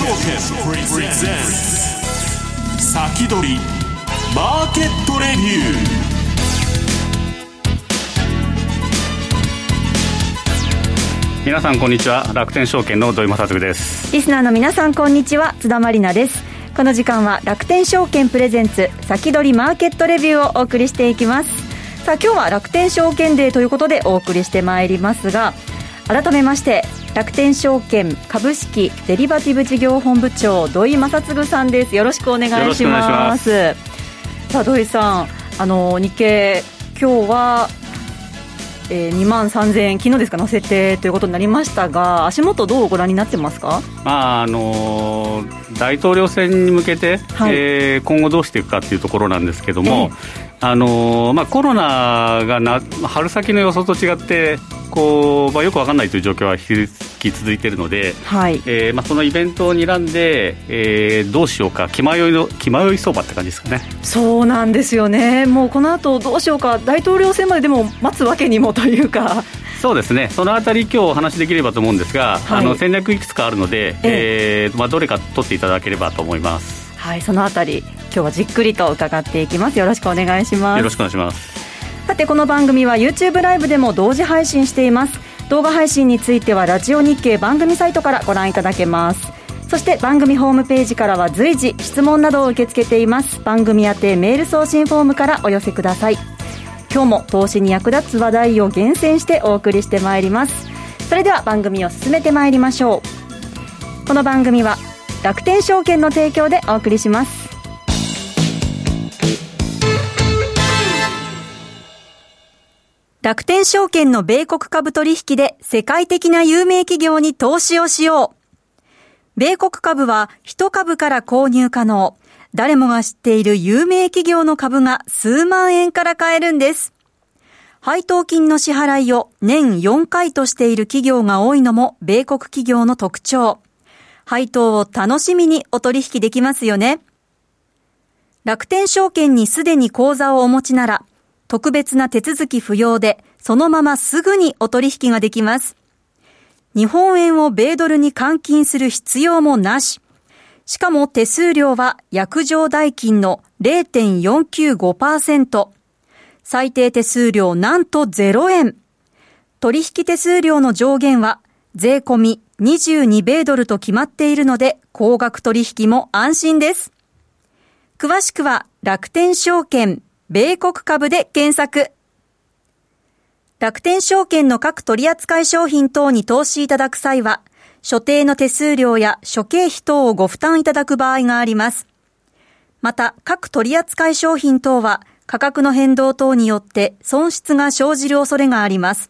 証券プレゼンツ先取りマーケットレビュー皆さんこんにちは。楽天証券の土井正嗣です。リスナーの皆さんこんにちは。津田まりなです。この時間は楽天証券プレゼンツ先取りマーケットレビューをお送りしていきます。さあ今日は楽天証券デーということでお送りしてまいりますが改めまして楽天証券株式デリバティブ事業本部長土井正嗣さんです。よろしくお願いします。さあ土井さんあの日経今日はえー、2万3000円、昨日ですか、乗せてということになりましたが、足元、どうご覧になってますか、まああのー、大統領選に向けて、はい、えー、今後どうしていくかというところなんですけども、えー、あのー、まあ、コロナがな春先の予想と違って、こうまあ、よく分かんないという状況は引き続いているので、はい。えーまあ、そのイベントを睨んで、えー、どうしようか気迷いの気迷い相場って感じですかね。そうなんですよね、もうこの後どうしようか、大統領選まででも待つわけにもというか。そうですね、そのあたり、今日お話しできればと思うんですが、はい、あの戦略いくつかあるので、え。えー、まあ、どれか取っていただければと思います。はい、そのあたり、今日はじっくりと伺っていきます。よろしくお願いします。よろしくお願いします。さてこの番組は YouTube ライブでも同時配信しています動画配信についてはラジオ日経番組サイトからご覧いただけますそして番組ホームページからは随時質問などを受け付けています番組宛てメール送信フォームからお寄せください今日も投資に役立つ話題を厳選してお送りしてまいりますそれでは番組を進めてまいりましょうこの番組は楽天証券の提供でお送りします楽天証券の米国株取引で世界的な有名企業に投資をしよう。米国株は1株から購入可能。誰もが知っている有名企業の株が数万円から買えるんです。配当金の支払いを年4回としている企業が多いのも米国企業の特徴。配当を楽しみにお取引できますよね。楽天証券にすでに口座をお持ちなら、特別な手続き不要で、そのまますぐにお取引ができます。日本円を米ドルに換金する必要もなし。しかも手数料は約定代金の0.495%。最低手数料なんと0円。取引手数料の上限は税込み22米ドルと決まっているので高額取引も安心です。詳しくは楽天証券米国株で検索。楽天証券の各取扱商品等に投資いただく際は、所定の手数料や諸経費等をご負担いただく場合があります。また、各取扱商品等は価格の変動等によって損失が生じる恐れがあります。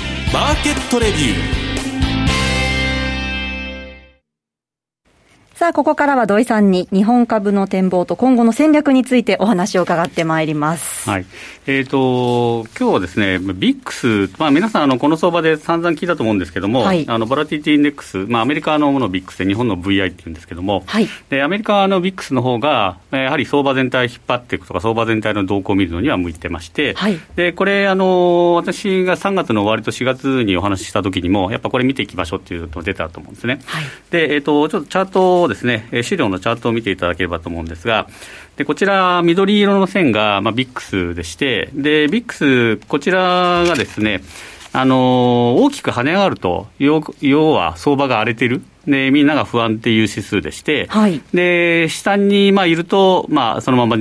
マーケットレビュー。さあ、ここからは土井さんに日本株の展望と今後の戦略についてお話を伺ってまいります。はい。えっ、ー、と、今日はですね、ビックス、まあ皆さん、あの、この相場で散々聞いたと思うんですけども、はい、あの、ボラティティインデックス、まあアメリカのものビックスで日本の VI っていうんですけども、はい。で、アメリカのビックスの方が、やはり相場全体引っ張っていくとか、相場全体の動向を見るのには向いてまして、はい。で、これ、あの、私が3月の終わりと4月にお話しした時にも、やっぱこれ見ていきましょうっていうの出たと思うんですね。はい。で、えっ、ー、と、ちょっとチャートをですね、資料のチャートを見ていただければと思うんですが、でこちら、緑色の線が、まあ、ビックスでして、でビックス、こちらがですね、あの大きく跳ね上がると、要要は相場が荒れてる。で、みんなが不安っていう指数でして、はい、で、下に、まあ、いると、まあ、そのまま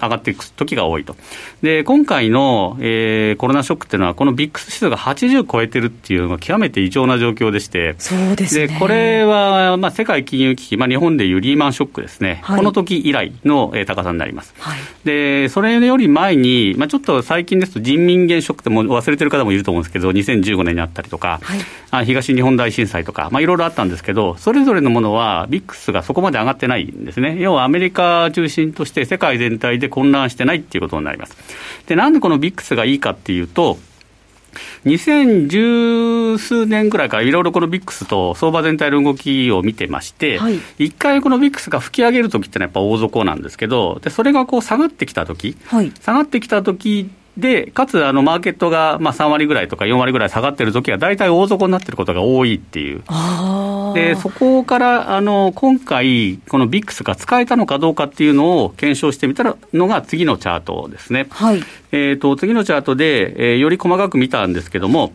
上がっていく時が多いと。で、今回の、えー、コロナショックっていうのは、このビックス指数が80超えてるっていうのが極めて異常な状況でして、そうですね。で、これは、まあ、世界金融危機、まあ、日本でいうリーマンショックですね。はい、この時以来の、えー、高さになります。はい、で、それより前に、まあ、ちょっと最近ですと人民元ショックっても忘れてる方もいると思うんですけど、2015年にあったりとか、はい、あ東日本大震災とか、まあ、いろいろあったんですけど、それぞれのものは、ビックスがそこまで上がってないんですね。要はアメリカ中心として世界全体で混乱してないっていうことになります。で、なんでこのビックスがいいかっていうと、2010数年ぐらいからいろいろこのビックスと相場全体の動きを見てまして、はい、1回このビックスが吹き上げるときってのはやっぱ大底なんですけど、でそれがこう下がってきたとき、はい、下がってきたときで、かつ、あの、マーケットが、まあ、3割ぐらいとか4割ぐらい下がってる時は、大体大底になってることが多いっていう。で、そこから、あの、今回、このビックスが使えたのかどうかっていうのを検証してみたのが次のチャートですね。はい。えっ、と、次のチャートで、えー、より細かく見たんですけども、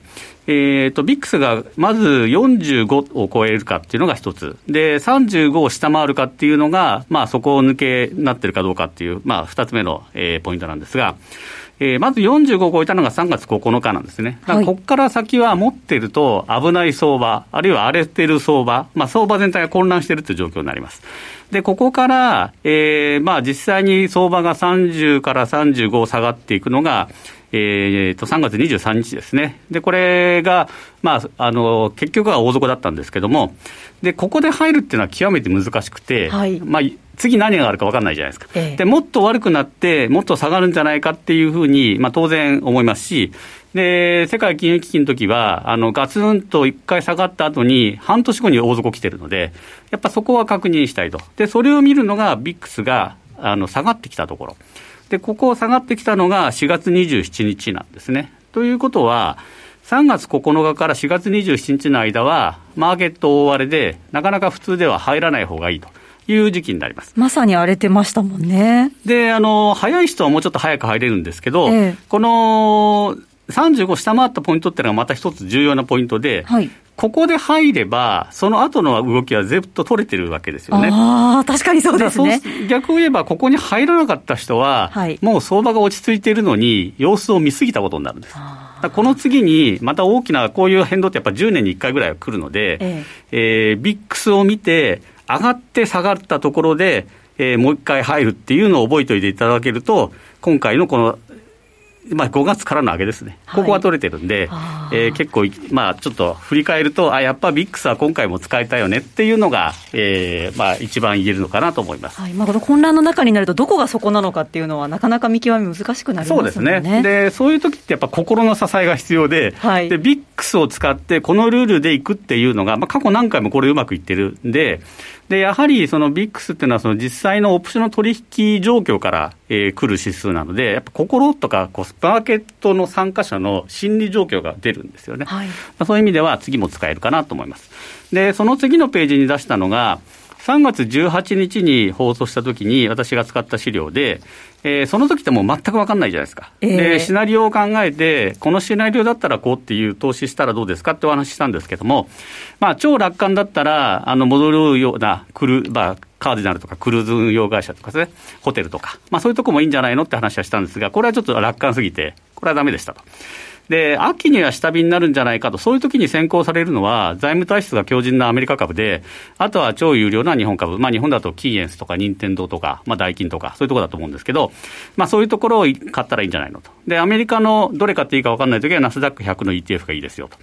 えーと、ビックスがまず45を超えるかっていうのが一つ、で35を下回るかっていうのが、まあ、そこを抜けなってるかどうかっていう、まあ、2つ目の、えー、ポイントなんですが、えー、まず45を超えたのが3月9日なんですね。ここから先は持ってると危ない相場、あるいは荒れてる相場、まあ、相場全体が混乱しているという状況になります。で、ここから、えー、まあ実際に相場が30から35下がっていくのが、えー、と3月23日ですね、でこれが、まあ、あの結局は大底だったんですけども、でここで入るっていうのは極めて難しくて、はい、まあ、次何があるか分かんないじゃないですか、ええ、でもっと悪くなって、もっと下がるんじゃないかっていうふうに、まあ、当然思いますし、で世界金融危機の時はあのガツンと1回下がった後に、半年後に大底来てるので、やっぱそこは確認したいと、でそれを見るのが、ビックスがあの下がってきたところ。で、ここ下がってきたのが4月27日なんですね。ということは、3月9日から4月27日の間は、マーケット大荒れで、なかなか普通では入らない方がいいと。いう時期になりますまさに荒れてましたもんね。で、あの、早い人はもうちょっと早く入れるんですけど、ええ、この35下回ったポイントっていうのがまた一つ重要なポイントで、はい、ここで入れば、その後の動きはずっと取れてるわけですよね。ああ、確かにそうですね。逆を言えば、ここに入らなかった人は、はい、もう相場が落ち着いているのに、様子を見すぎたことになるんです。この次に、また大きなこういう変動ってやっぱ10年に1回ぐらいは来るので、えええー、ビックスを見て、上がって下がったところで、えー、もう一回入るっていうのを覚えておいていただけると、今回のこのまあ、5月からの上げですね、ここは取れてるんで、はい、えー、結構、まあ、ちょっと振り返ると、あやっぱビックスは今回も使えたよねっていうのが、えーまあ、一番言えるのかなと思います、はい。まあ、この混乱の中になると、どこがそこなのかっていうのは、なかなか見極め難しくなります、ね、そうですね。で、そういう時ってやっぱ心の支えが必要で、はい、でビックスを使って、このルールでいくっていうのが、まあ、過去何回もこれうまくいってるんで、で、やはりそのビックスっていうのは、その実際のオプションの取引状況から、えー、来る指数なので、やっぱ心とかこう、マーケットの参加者の心理状況が出るんですよね。はい、まあ、そういう意味では次も使えるかなと思います。で、その次のページに出したのが、3月18日に放送したときに、私が使った資料で、えー、その時ってもう全く分かんないじゃないですか、えー、で、シナリオを考えて、このシナリオだったらこうっていう投資したらどうですかってお話ししたんですけども、まあ、超楽観だったら、あの戻るようなクル、まあ、カーディナルとかクルーズ運用会社とかですね、ホテルとか、まあ、そういうとこもいいんじゃないのって話はしたんですが、これはちょっと楽観すぎて、これはだめでしたと。で、秋には下火になるんじゃないかと、そういう時に先行されるのは、財務体質が強靭なアメリカ株で、あとは超有料な日本株、まあ、日本だとキーエンスとか、任天堂とか、まあ、ダイキンとか、そういうところだと思うんですけど、まあ、そういうところを買ったらいいんじゃないのと。で、アメリカのどれ買っていいか分かんない時は、ナスダック100の ETF がいいですよと。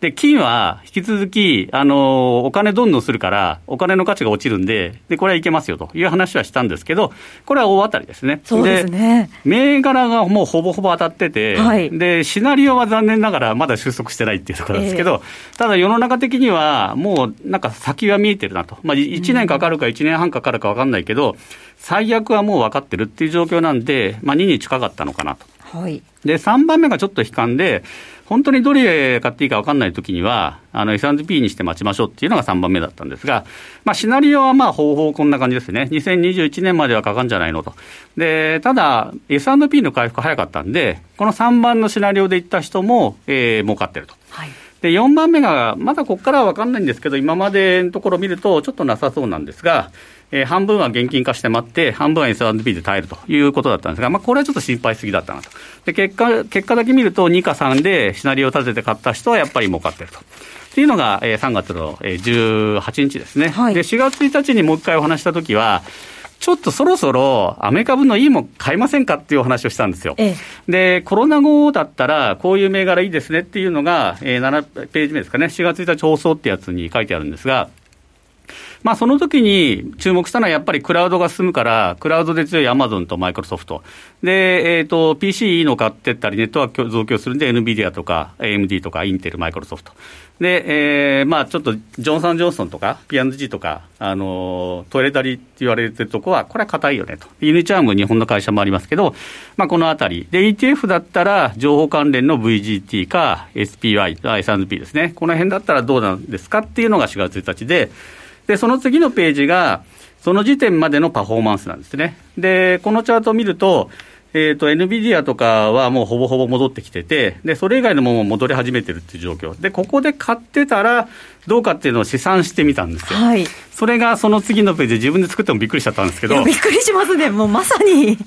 で、金は引き続き、あの、お金どんどんするから、お金の価値が落ちるんで、で、これはいけますよという話はしたんですけど、これは大当たりですね。そうですね。銘柄がもうほぼほぼ当たってて、はい、で、シナリオは残念ながらまだ収束してないっていうところですけど、えー、ただ世の中的にはもうなんか先は見えてるなと。まあ、1年かかるか1年半かかるか分かんないけど、最悪はもう分かってるっていう状況なんで、まあ、2に近かったのかなと。はい、で、3番目がちょっと悲観で、本当にどれ買っていいか分かんないときには、あの S&P にして待ちましょうっていうのが3番目だったんですが、まあ、シナリオはまあ方法こんな感じですね。2021年まではかかんじゃないのと。で、ただ、S&P の回復早かったんで、この3番のシナリオでいった人も、えー、儲かってると。はいで、4番目が、まだここからは分かんないんですけど、今までのところ見ると、ちょっとなさそうなんですが、えー、半分は現金化して待って、半分は S&P で耐えるということだったんですが、まあ、これはちょっと心配すぎだったなと。で、結果、結果だけ見ると、2か3でシナリオを立てて買った人はやっぱり儲かってると。っていうのが、えー、3月の18日ですね。はい、で、4月1日にもう一回お話したときは、ちょっとそろそろアメ株のいいもん買いませんかっていうお話をしたんですよ。ええ、で、コロナ後だったら、こういう銘柄いいですねっていうのが、えー、7ページ目ですかね、4月1日放送ってやつに書いてあるんですが、まあ、その時に注目したのはやっぱりクラウドが進むから、クラウドで強いアマゾンとマイクロソフト。で、えっ、ー、と、PC いいの買ってったり、ネットワーク増強するんで、NVIDIA とか AMD とかインテル、マイクロソフト。で、えー、まあちょっと、ジョンソン・ジョンソンとか、P&G とか、あの、トイレタリって言われてるとこは、これは硬いよねと。ユニチャーム、日本の会社もありますけど、まあこのあたり。で、ETF だったら、情報関連の VGT か SPY、S&P ですね。この辺だったらどうなんですかっていうのが4月1日で、で、その次のページが、その時点までのパフォーマンスなんですね。で、このチャートを見ると、えっ、ー、と、NVIDIA とかはもうほぼほぼ戻ってきてて、で、それ以外のものも戻り始めてるっていう状況。で、ここで買ってたら、どうかっていうのを試算してみたんですよ。はい。それがその次のページで自分で作ってもびっくりしちゃったんですけど。びっくりしますね。もうまさに。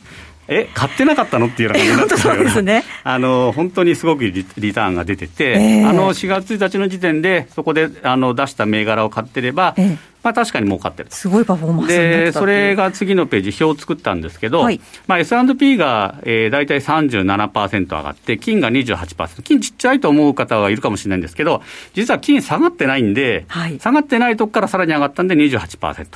え、買ってなかったのっていうような感じになって そうですね。あの、本当にすごくリリターンが出てて、えー、あの、4月1日の時点で、そこで、あの、出した銘柄を買ってれば、えーまあ、確かに儲かってるすごいパフォーマンスで、それが次のページ、表を作ったんですけど、はい。まあ、S&P が、えー、大体37%上がって、金が28%、金ちっちゃいと思う方はいるかもしれないんですけど、実は金下がってないんで、はい、下がってないとこからさらに上がったんで28%。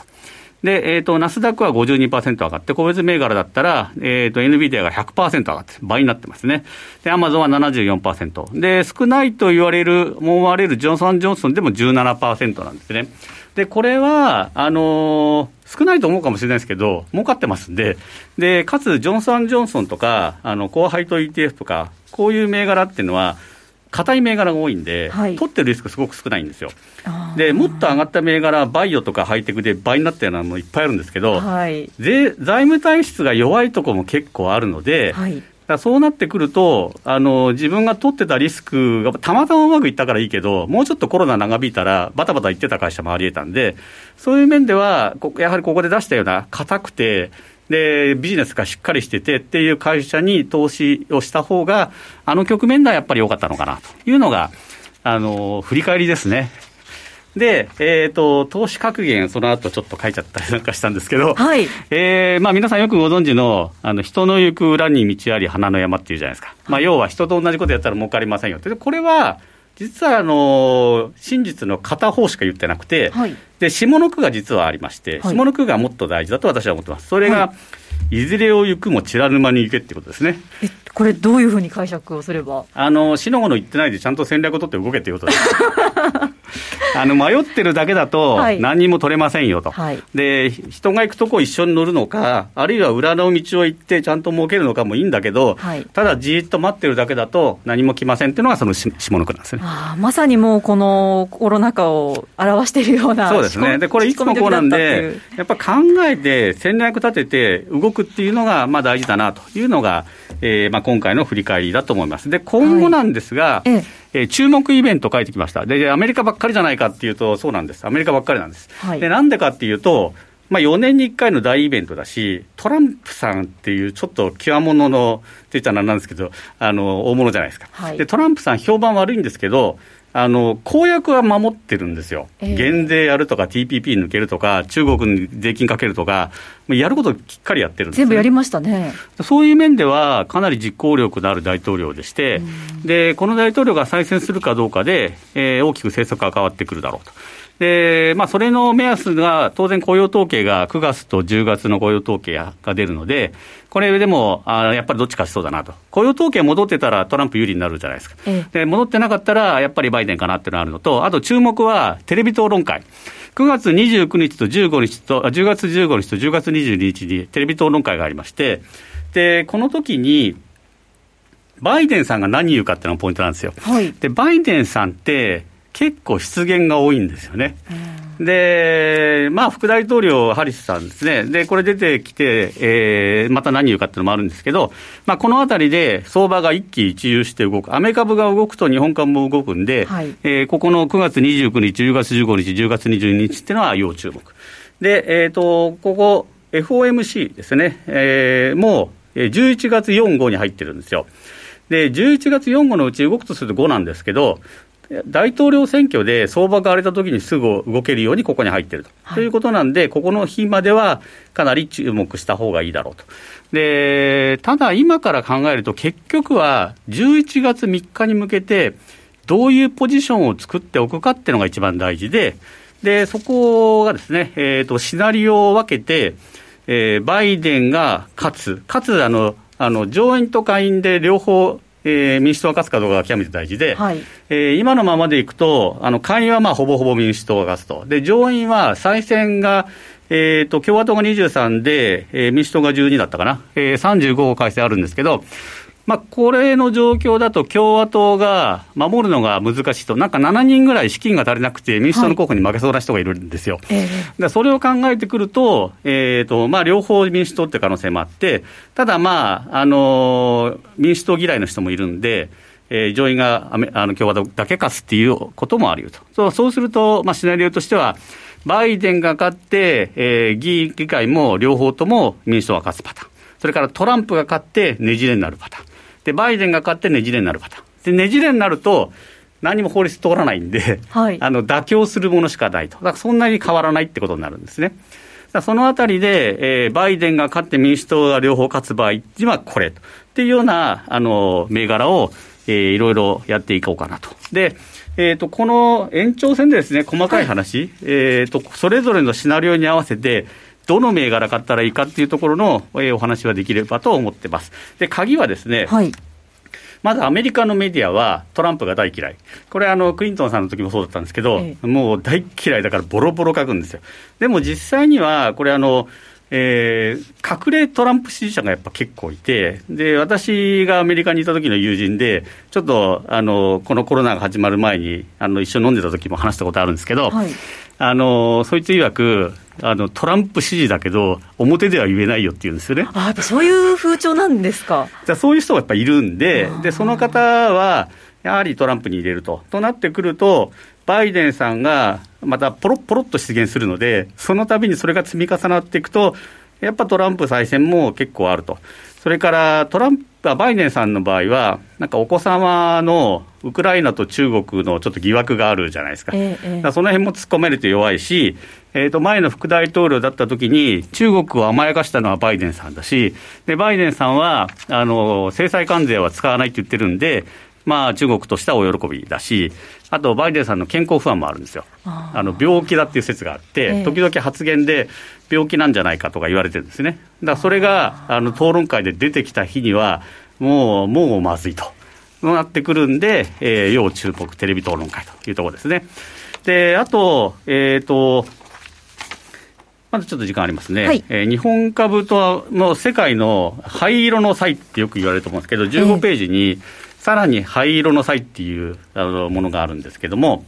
で、えっ、ー、と、ナスダックは52%上がって、個別銘柄だったら、えっ、ー、と、NVIDIA が100%上がって、倍になってますね。で、アマゾンは74%。で、少ないと言われる、思われるジョンソン・ジョンソンでも17%なんですね。で、これは、あのー、少ないと思うかもしれないですけど、儲かってますんで、で、かつ、ジョンソン・ジョンソンとか、あの、コアハイト ETF とか、こういう銘柄っていうのは、硬い銘柄が多いんで、はい、取ってるリスクすごく少ないんですよ。で、もっと上がった銘柄、バイオとかハイテクで倍になったようなのもいっぱいあるんですけど、はい、財務体質が弱いところも結構あるので、はい。だそうなってくるとあの、自分が取ってたリスクがたまたまうまくいったからいいけど、もうちょっとコロナ長引いたら、バタバタ言ってた会社もありえたんで、そういう面では、やはりここで出したような硬くて、で、ビジネスがしっかりしててっていう会社に投資をした方が、あの局面ではやっぱり良かったのかなというのが、あの、振り返りですね。で、えっ、ー、と、投資格言、その後ちょっと書いちゃったり なんかしたんですけど、はい。えー、まあ皆さんよくご存知の、あの、人の行く裏に道あり花の山っていうじゃないですか。まあ要は人と同じことやったら儲かりませんよって。これは、実はあの真実の片方しか言ってなくて、はい、で下の句が実はありまして、下の句がもっと大事だと私は思ってます。それが、はい、いずれを行くも散らぬ間に行けってことですね。えこれ、どういうふうに解釈をすれば？あの、死のもの言ってないで、ちゃんと戦略を取って動けっていうことです。あの迷ってるだけだと、何にも取れませんよと、はい、で人が行くとこ一緒に乗るのか、あるいは裏の道を行って、ちゃんと儲けるのかもいいんだけど、はい、ただじっと待ってるだけだと、何も来ませんっていうのが、その下の句なんですね。あまさにもう、このコロナ禍を表しているようなそうですね、でこれ、いつもこうなんで、やっぱ考えて、戦略立てて動くっていうのが、まあ、大事だなというのが、えーまあ、今回の振り返りだと思います。で今後なんですが、はい、えー、注目イベント書いてきました。で、アメリカばっかりじゃないかっていうと、そうなんです。アメリカばっかりなんです。はい、で、なんでかっていうと、まあ、4年に1回の大イベントだし、トランプさんっていうちょっと極物のって言ったらなんですけど、あの大物じゃないですか、はい、で、トランプさん、評判悪いんですけど、あの公約は守ってるんですよ、えー、減税やるとか、TPP 抜けるとか、中国に税金かけるとか、やることきっかりやってるんです、ね、全部やりましたね。そういう面では、かなり実行力のある大統領でして、でこの大統領が再選するかどうかで、えー、大きく政策が変わってくるだろうと。で、まあ、それの目安が、当然雇用統計が9月と10月の雇用統計が出るので、これでもあやっぱりどっちかしそうだなと、雇用統計戻ってたらトランプ有利になるじゃないですか、ええ、で戻ってなかったら、やっぱりバイデンかなっていうのがあるのと、あと注目はテレビ討論会。9月29日と15日と、10月15日と10月22日にテレビ討論会がありまして、で、この時に、バイデンさんが何言うかっていうのがポイントなんですよ。はい、で、バイデンさんって、結構失言が多いんですよね。で、まあ、副大統領、ハリスさんですね。で、これ出てきて、えー、また何言うかっていうのもあるんですけど、まあ、このあたりで相場が一喜一憂して動く。アメ株が動くと日本株も動くんで、はい、えー、ここの9月29日、10月15日、10月22日っていうのは要注目。で、えーと、ここ、FOMC ですね、えー、もう11月4号に入ってるんですよ。で、11月4号のうち動くとすると5なんですけど、大統領選挙で相場が荒れたときにすぐ動けるようにここに入ってると。はい、ということなんで、ここの日まではかなり注目した方がいいだろうと。で、ただ今から考えると結局は11月3日に向けてどういうポジションを作っておくかっていうのが一番大事で、で、そこがですね、えっ、ー、と、シナリオを分けて、えー、バイデンが勝つ、かつ、あの、あの、上院と下院で両方、えー、民主党が勝つかどうかが極めて大事で、はい、えー、今のままでいくと、あの、下院はまあ、ほぼほぼ民主党が勝つと。で、上院は再選が、えーと、共和党が23で、えー、民主党が12だったかな、えー、35個改正あるんですけど、まあ、これの状況だと共和党が守るのが難しいと、なんか7人ぐらい資金が足りなくて、民主党の候補に負けそうな人がいるんですよ。はい、それを考えてくると、えーとまあ、両方民主党って可能性もあって、ただ、まああの民主党嫌いの人もいるんで、えー、上院があの共和党だけ勝つっていうこともあるよと。そうそうすると、まあ、シナリオとしては、バイデンが勝って、えー、議議会も両方とも民主党が勝つパターン。それからトランプが勝ってねじれになるパターン。で、バイデンが勝ってねじれになるパターン。で、ねじれになると、何も法律通らないんで、はい、あの妥協するものしかないと、だからそんなに変わらないってことになるんですね。そのあたりで、えー、バイデンが勝って民主党が両方勝つ場合にはこれと。っていうような、あの、銘柄を、えー、いろいろやっていこうかなと。で、えーと、この延長戦でですね細かい話、はい、えーと、それぞれのシナリオに合わせて、どの銘柄買ったらいいかっていうところの、えー、お話はできればと思ってます。で、鍵はですね、はい、まずアメリカのメディアはトランプが大嫌い。これあの、クリントンさんの時もそうだったんですけど、ええ、もう大嫌いだからボロボロ書くんですよ。でも実際には、これあの、えー、隠れトランプ支持者がやっぱ結構いて、で、私がアメリカにいた時の友人で、ちょっと、あの、このコロナが始まる前に、あの、一緒に飲んでた時も話したことあるんですけど、はい、あの、そいつ曰く、あのトランプ支持だけど、表では言えないよって言うんですよね。あそういう風潮なんですか？じゃそういう人がやっぱいるんで、でその方は、やはりトランプに入れると。となってくると、バイデンさんがまたポロッポロっと出現するので、その度にそれが積み重なっていくと、やっぱトランプ再選も結構あると。それからトランプ、バイデンさんの場合は、なんかお子様のウクライナと中国のちょっと疑惑があるじゃないですか、ええ、その辺も突っ込めると弱いし、えー、と前の副大統領だった時に、中国を甘やかしたのはバイデンさんだし、でバイデンさんはあの制裁関税は使わないって言ってるんで、まあ、中国としてはお喜びだし、あとバイデンさんの健康不安もあるんですよ、あの病気だっていう説があって、時々発言で病気なんじゃないかとか言われてるんですね、だからそれがあの討論会で出てきた日には、もう、もうまずいと。なってくるんで、えー、要注目テレビ討論会というところですね。で、あと、えっ、ー、と、まだちょっと時間ありますね、はい、えー、日本株との世界の灰色の際ってよく言われると思うんですけど、15ページに、さらに灰色の際っていうあのものがあるんですけども、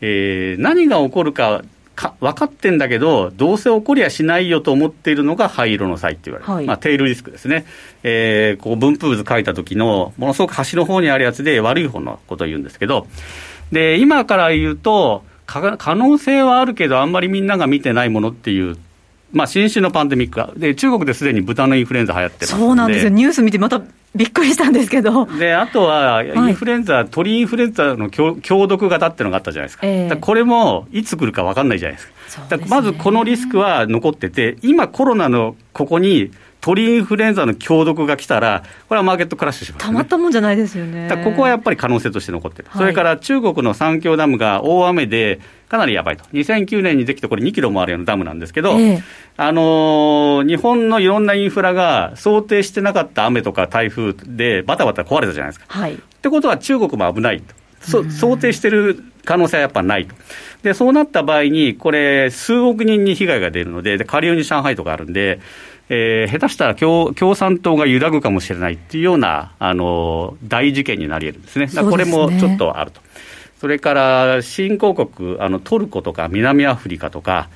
えー、何が起こるかか分かってんだけど、どうせ起こりゃしないよと思っているのが灰色の際って言われる、はい、まあ、テールリスクですね、えー、こう分布図書いた時の、ものすごく端の方にあるやつで、悪い方のことを言うんですけど、で今から言うと、可能性はあるけど、あんまりみんなが見てないものっていうまあ、新種のパンデミックで、中国ですでに豚のインフルエンザ流行ってそうなんですよ、ニュース見て、またびっくりしたんですけど。で、あとは、インフルエンザ、はい、鳥インフルエンザの強毒型っていうのがあったじゃないですか。えー、これも、いつ来るか分かんないじゃないですか。すね、まずこのリスクは残ってて、今コロナのここに、鳥インフルエンザの強毒が来たら、これはマーケットクラッシュします、ね、たまったもんじゃないですよね。ここはやっぱり可能性として残ってる、はい、それから中国の三峡ダムが大雨で、かなりやばいと、2009年にできたこれ、2キロもあるようなダムなんですけど、えー、あのー、日本のいろんなインフラが想定してなかった雨とか台風で、バタバタ壊れたじゃないですか。はい、ってことは、中国も危ないと。そ想定してる可能性はやっぱないと。で、そうなった場合に、これ、数億人に被害が出るので、で下流に上海とかあるんで、えー、下手したら共共産党が揺らぐかもしれないっていうような、あの大事件になり得るんですね。これもちょっとあると。それから新興国、あのトルコとか南アフリカとか、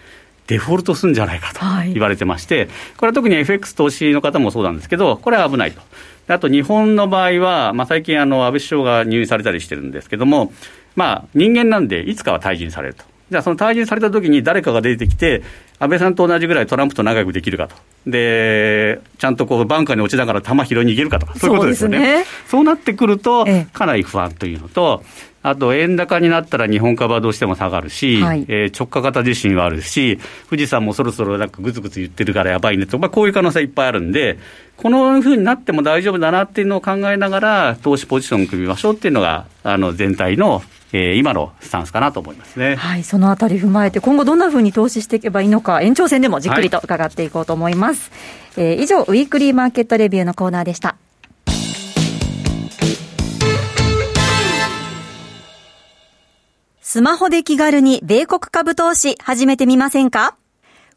デフォルトするんじゃないかと言われてまして、はい、これは特に FX 投資の方もそうなんですけど、これは危ないと。あと日本の場合は、まあ、最近あの、安倍首相が入院されたりしてるんですけども、まあ、人間なんで、いつかは退陣されると。じゃあその退陣された時に誰かが出てきて、安倍さんと同じぐらいトランプと仲良くできるかと。で、ちゃんとこうバンカーに落ちながら球拾いに行けるかとか、そういうことですよね。そう、ね、そうなってくると、かなり不安というのと、あと円高になったら日本株はどうしても下がるし、はい、えー、直下型地震はあるし、富士山もそろそろなんかぐつぐつ言ってるからやばいねと、まあ、こういう可能性いっぱいあるんで、このふうになっても大丈夫だなっていうのを考えながら、投資ポジションを組みましょうっていうのが、あの全体のえー、今のスタンスかなと思いますね。はい、そのあたり踏まえて、今後どんなふうに投資していけばいいのか、延長戦でもじっくりと伺っていこうと思います。はい、えー、以上、ウィークリーマーケットレビューのコーナーでした。スマホで気軽に米国株投資始めてみませんか？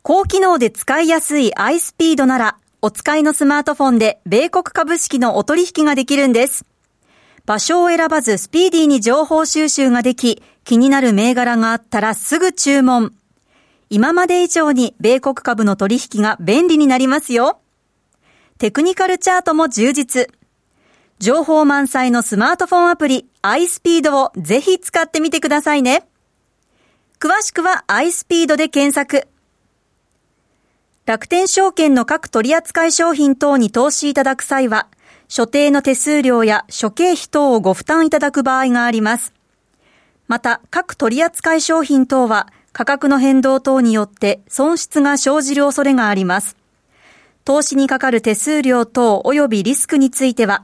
高機能で使いやすい iSpeed なら、お使いのスマートフォンで米国株式のお取引ができるんです。場所を選ばずスピーディーに情報収集ができ、気になる銘柄があったらすぐ注文。今まで以上に米国株の取引が便利になりますよ。テクニカルチャートも充実。情報満載のスマートフォンアプリ iSpeed をぜひ使ってみてくださいね。詳しくは iSpeed で検索。楽天証券の各取扱商品等に投資いただく際は、所定の手数料や諸経費等をご負担いただく場合があります。また、各取扱商品等は価格の変動等によって損失が生じる恐れがあります。投資にかかる手数料等及びリスクについては、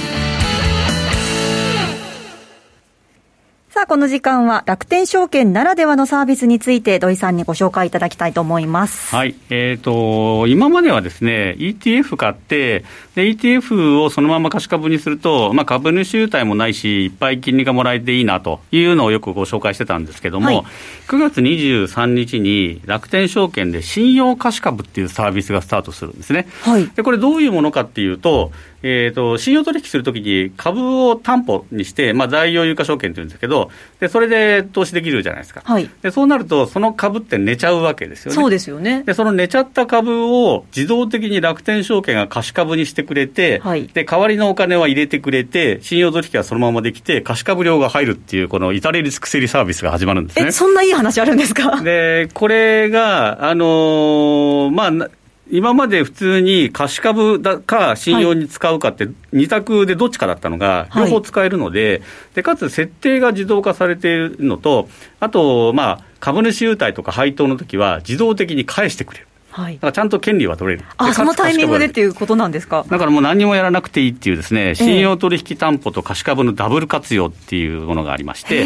この時間は楽天証券ならではのサービスについて土井さんにご紹介いただきたいと思います。はい。えっ、ー、と、今まではですね、ETF 買って、で、ETF をそのまま貸し株にすると、まあ、株主優待もないし、いっぱい金利がもらえていいなというのをよくご紹介してたんですけども、はい、9月23日に楽天証券で信用貸し株っていうサービスがスタートするんですね。はい。で、これどういうものかっていうと、えーと、信用取引するときに株を担保にして、まあ、大用有価証券というんですけどで、それで投資できるじゃないですか、はい、でそうなると、その株って寝ちゃうわけですよね。そうですよね。でその寝ちゃった株を自動的に楽天証券が貸株にしてくれて、はい、で代わりのお金は入れてくれて、信用取引はそのままできて、貸株料が入るっていう、この至れり尽くせりサービスが始まるんですね。えそんないい話あるんですか？でこれが、あのー、まあ、今まで普通に貸株だか信用に使うかって、2択でどっちかだったのが、両方使えるので、でかつ設定が自動化されているのと、あと、まあ、株主優待とか配当の時は、自動的に返してくれる。はい、だからちゃんと権利は取れる。あ、そのタイミングでっていうことなんですか？だからもう何もやらなくていいっていうですね、信用取引担保と貸株のダブル活用っていうものがありまして、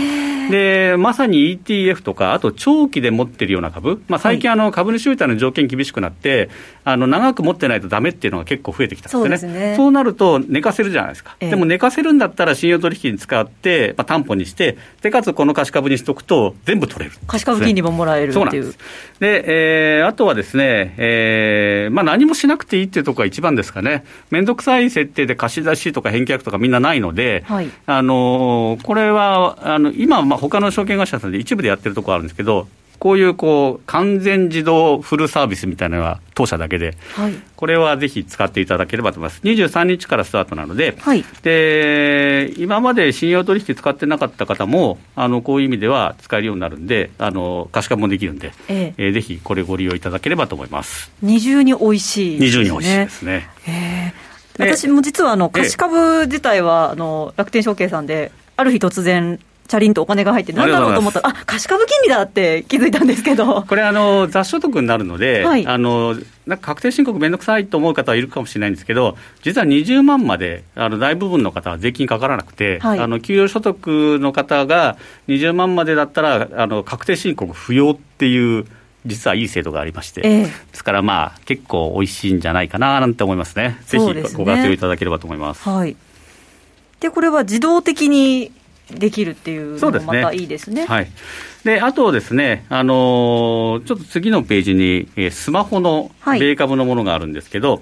で、まさに ETF とか、あと長期で持ってるような株、まあ、最近、あの株主優待の条件厳しくなって、あの長く持ってないとだめっていうのが結構増えてきたんですね。そうねなると、寝かせるじゃないですか。でも寝かせるんだったら、信用取引に使って、まあ、担保にして、でかつこの貸株にしとくと、全部取れる、貸株金利ももらえるっていう。そうで、えー、あとはですね、えーまあ、何もしなくていいっていうところが一番ですかね、面倒くさい設定で貸し出しとか返却とかみんなないので、はい、あのこれはあの今、まあ他の証券会社さんで一部でやってるところあるんですけど、こういうこう完全自動フルサービスみたいなのは当社だけで、はい、これはぜひ使っていただければと思います。23日からスタートなので、はい、で今まで信用取引使ってなかった方も、あのこういう意味では使えるようになるんで、あの可視化もできるんで、えええー、ぜひこれご利用いただければと思います。二重に美味しい、ね、二重に美味しいですね。私も実はあの貸株自体はあの楽天証券さんで、ある日突然、チャリンとお金が入って、なんだろうと思ったら、あ貸株金利だって気づいたんですけど これあの、雑所得になるので、はい、あのなんか確定申告めんどくさいと思う方はいるかもしれないんですけど、実は20万まであの大部分の方は税金かからなくて、はい、あの給与所得の方が20万までだったら、あの確定申告不要っていう。実はいい制度がありまして、えー、ですからまあ結構おいしいんじゃないかななんて思いますね。ぜひご活用いただければと思います。はい。でこれは自動的にできるっていうのもまたいいですね。すねはい。で、あとですね、あのー、ちょっと次のページに、えー、スマホの米株のものがあるんですけど、はい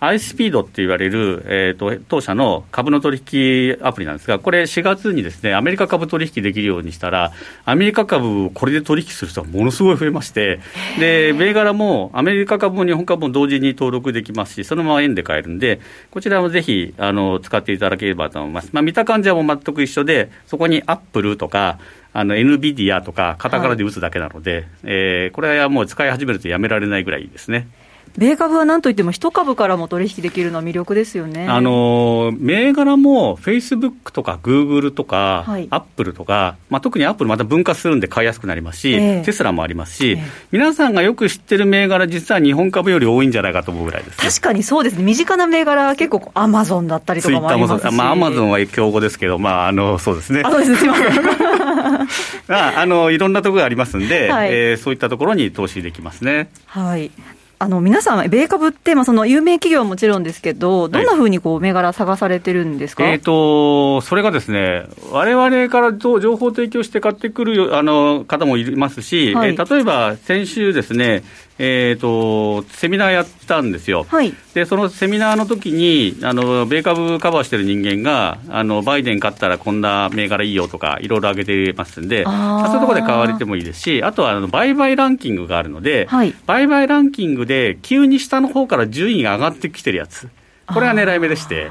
iSpeed って言われる、えーと、当社の株の取引アプリなんですが、これ、4月にですねアメリカ株取引できるようにしたら、アメリカ株をこれで取引する人がものすごい増えまして、で銘柄もアメリカ株も日本株も同時に登録できますし、そのまま円で買えるんで、こちらもぜひあの使っていただければと思います。まあ、見た感じはもう全く一緒で、そこにアップルとか、あの NVIDIA とか、カタカナで打つだけなので、はい、えー、これはもう使い始めるとやめられないぐらいですね。米株はなんといっても、一株からも取引できるのは魅力ですよね。あの銘柄もフェイスブックとかグーグルとか、アップルとか、まあ、特にアップルまた分割するんで買いやすくなりますし、えー、テスラもありますし、えー、皆さんがよく知ってる銘柄、実は日本株より多いんじゃないかと思うぐらいです、ね、確かにそうですね、身近な銘柄、結構、アマゾンだったりとかもありますし、まあ、アマゾンは競合ですけど、まあ、あのそうですね。あそうですすみません。ああのいろんなところがありますんで、はい、えー、そういったところに投資できますね。はいあの皆さん、米株って、まあ、その有名企業はもちろんですけど、どんなふうにこう銘柄探されてるんですか、はい、えーと、それがですね、われわれから情報提供して買ってくるあの方もいますし、はい、えー、例えば先週ですね、えーと、セミナーやったんですよ、はい、でそのセミナーの時にあの米株カバーしてる人間があの、バイデン勝ったらこんな銘柄いいよとか、いろいろ挙げてますんで、そういうところで買われてもいいですし、あとはあの売買ランキングがあるので、はい、売買ランキングで急に下の方から順位が上がってきてるやつ、これが狙い目でして。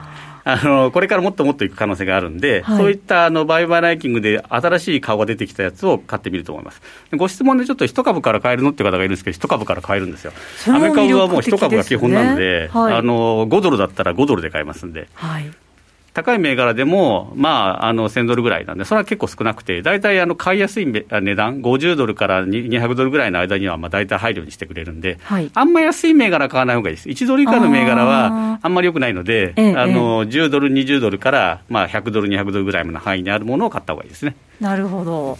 あのこれからもっともっといく可能性があるんで、はい、そういったあの売買ランキングで新しい顔が出てきたやつを買ってみると思います。ご質問でちょっと一株から買えるのっていう方がいるんですけど、一株から買えるんですよ。アメ株はもう一株が基本なので、はい、あの5ドルだったら5ドルで買えますんで。はい高い銘柄でも、まあ、あの1000ドルぐらいなんで、それは結構少なくて、大体あの買いやすい値段、50ドルから200ドルぐらいの間には、まあ、大体入るようにしてくれるんで、はい、あんま安い銘柄買わない方がいいです。1ドル以下の銘柄はあんまりよくないので、あの10ドル、20ドルから、まあ、100ドル、200ドルぐらいの範囲にあるものを買った方がいいですね。なるほど。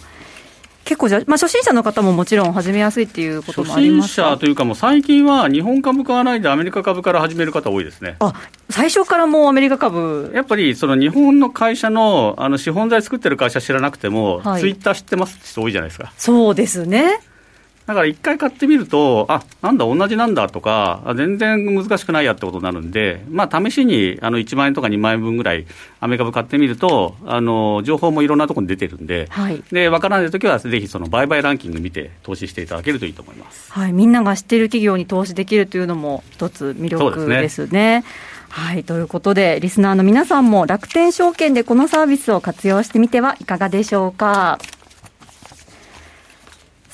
結構じゃ、まあ、初心者の方ももちろん始めやすいっていうこともあります初心者というか、もう最近は日本株買わないでアメリカ株から始める方多いですね。あ最初からもうアメリカ株？やっぱりその日本の会社のあの資本財作ってる会社知らなくても、はい、ツイッター知ってますって人多いじゃないですか。そうですね。だから一回買ってみると、あなんだ、同じなんだとか、全然難しくないやってことになるんで、まあ、試しにあの1万円とか2万円分ぐらい、アメリカ株買ってみると、あの情報もいろんなところに出てるんで、はい、で分からないときは、ぜひその売買ランキング見て、投資していただけるといいと思います、はい、みんなが知っている企業に投資できるというのも、一つ魅力ですね。はい、ということで、リスナーの皆さんも楽天証券でこのサービスを活用してみてはいかがでしょうか？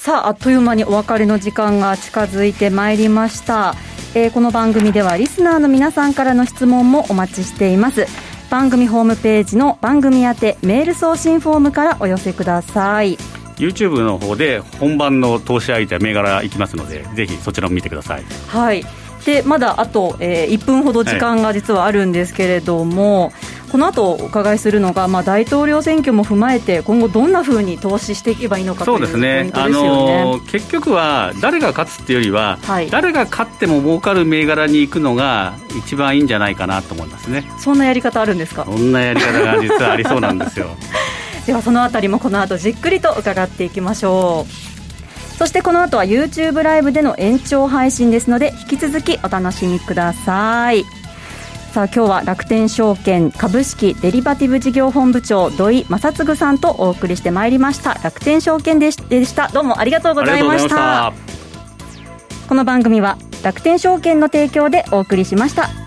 さあ、あっという間にお別れの時間が近づいてまいりました。えー、この番組ではリスナーの皆さんからの質問もお待ちしています。番組ホームページの番組宛てメール送信フォームからお寄せください。YouTube の方で本番の投資相手銘柄いきますので、ぜひそちらも見てください。はい。でまだあと、えー、1分ほど時間が実はあるんですけれども、はい、この後お伺いするのが、まあ、大統領選挙も踏まえて今後どんなふうに投資していけばいいのかそうですね、あのー、結局は誰が勝つっていうよりは、はい、誰が勝っても儲かる銘柄に行くのが一番いいんじゃないかなと思いますね。そんなやり方あるんですか？そんなやり方が実はありそうなんですよ。ではそのあたりもこの後じっくりと伺っていきましょうそしてこの後は YouTube ライブでの延長配信ですので引き続きお楽しみください。さあ今日は楽天証券株式デリバティブ事業本部長土井正嗣さんとお送りしてまいりました。楽天証券でした。どうもありがとうございました。この番組は楽天証券の提供でお送りしました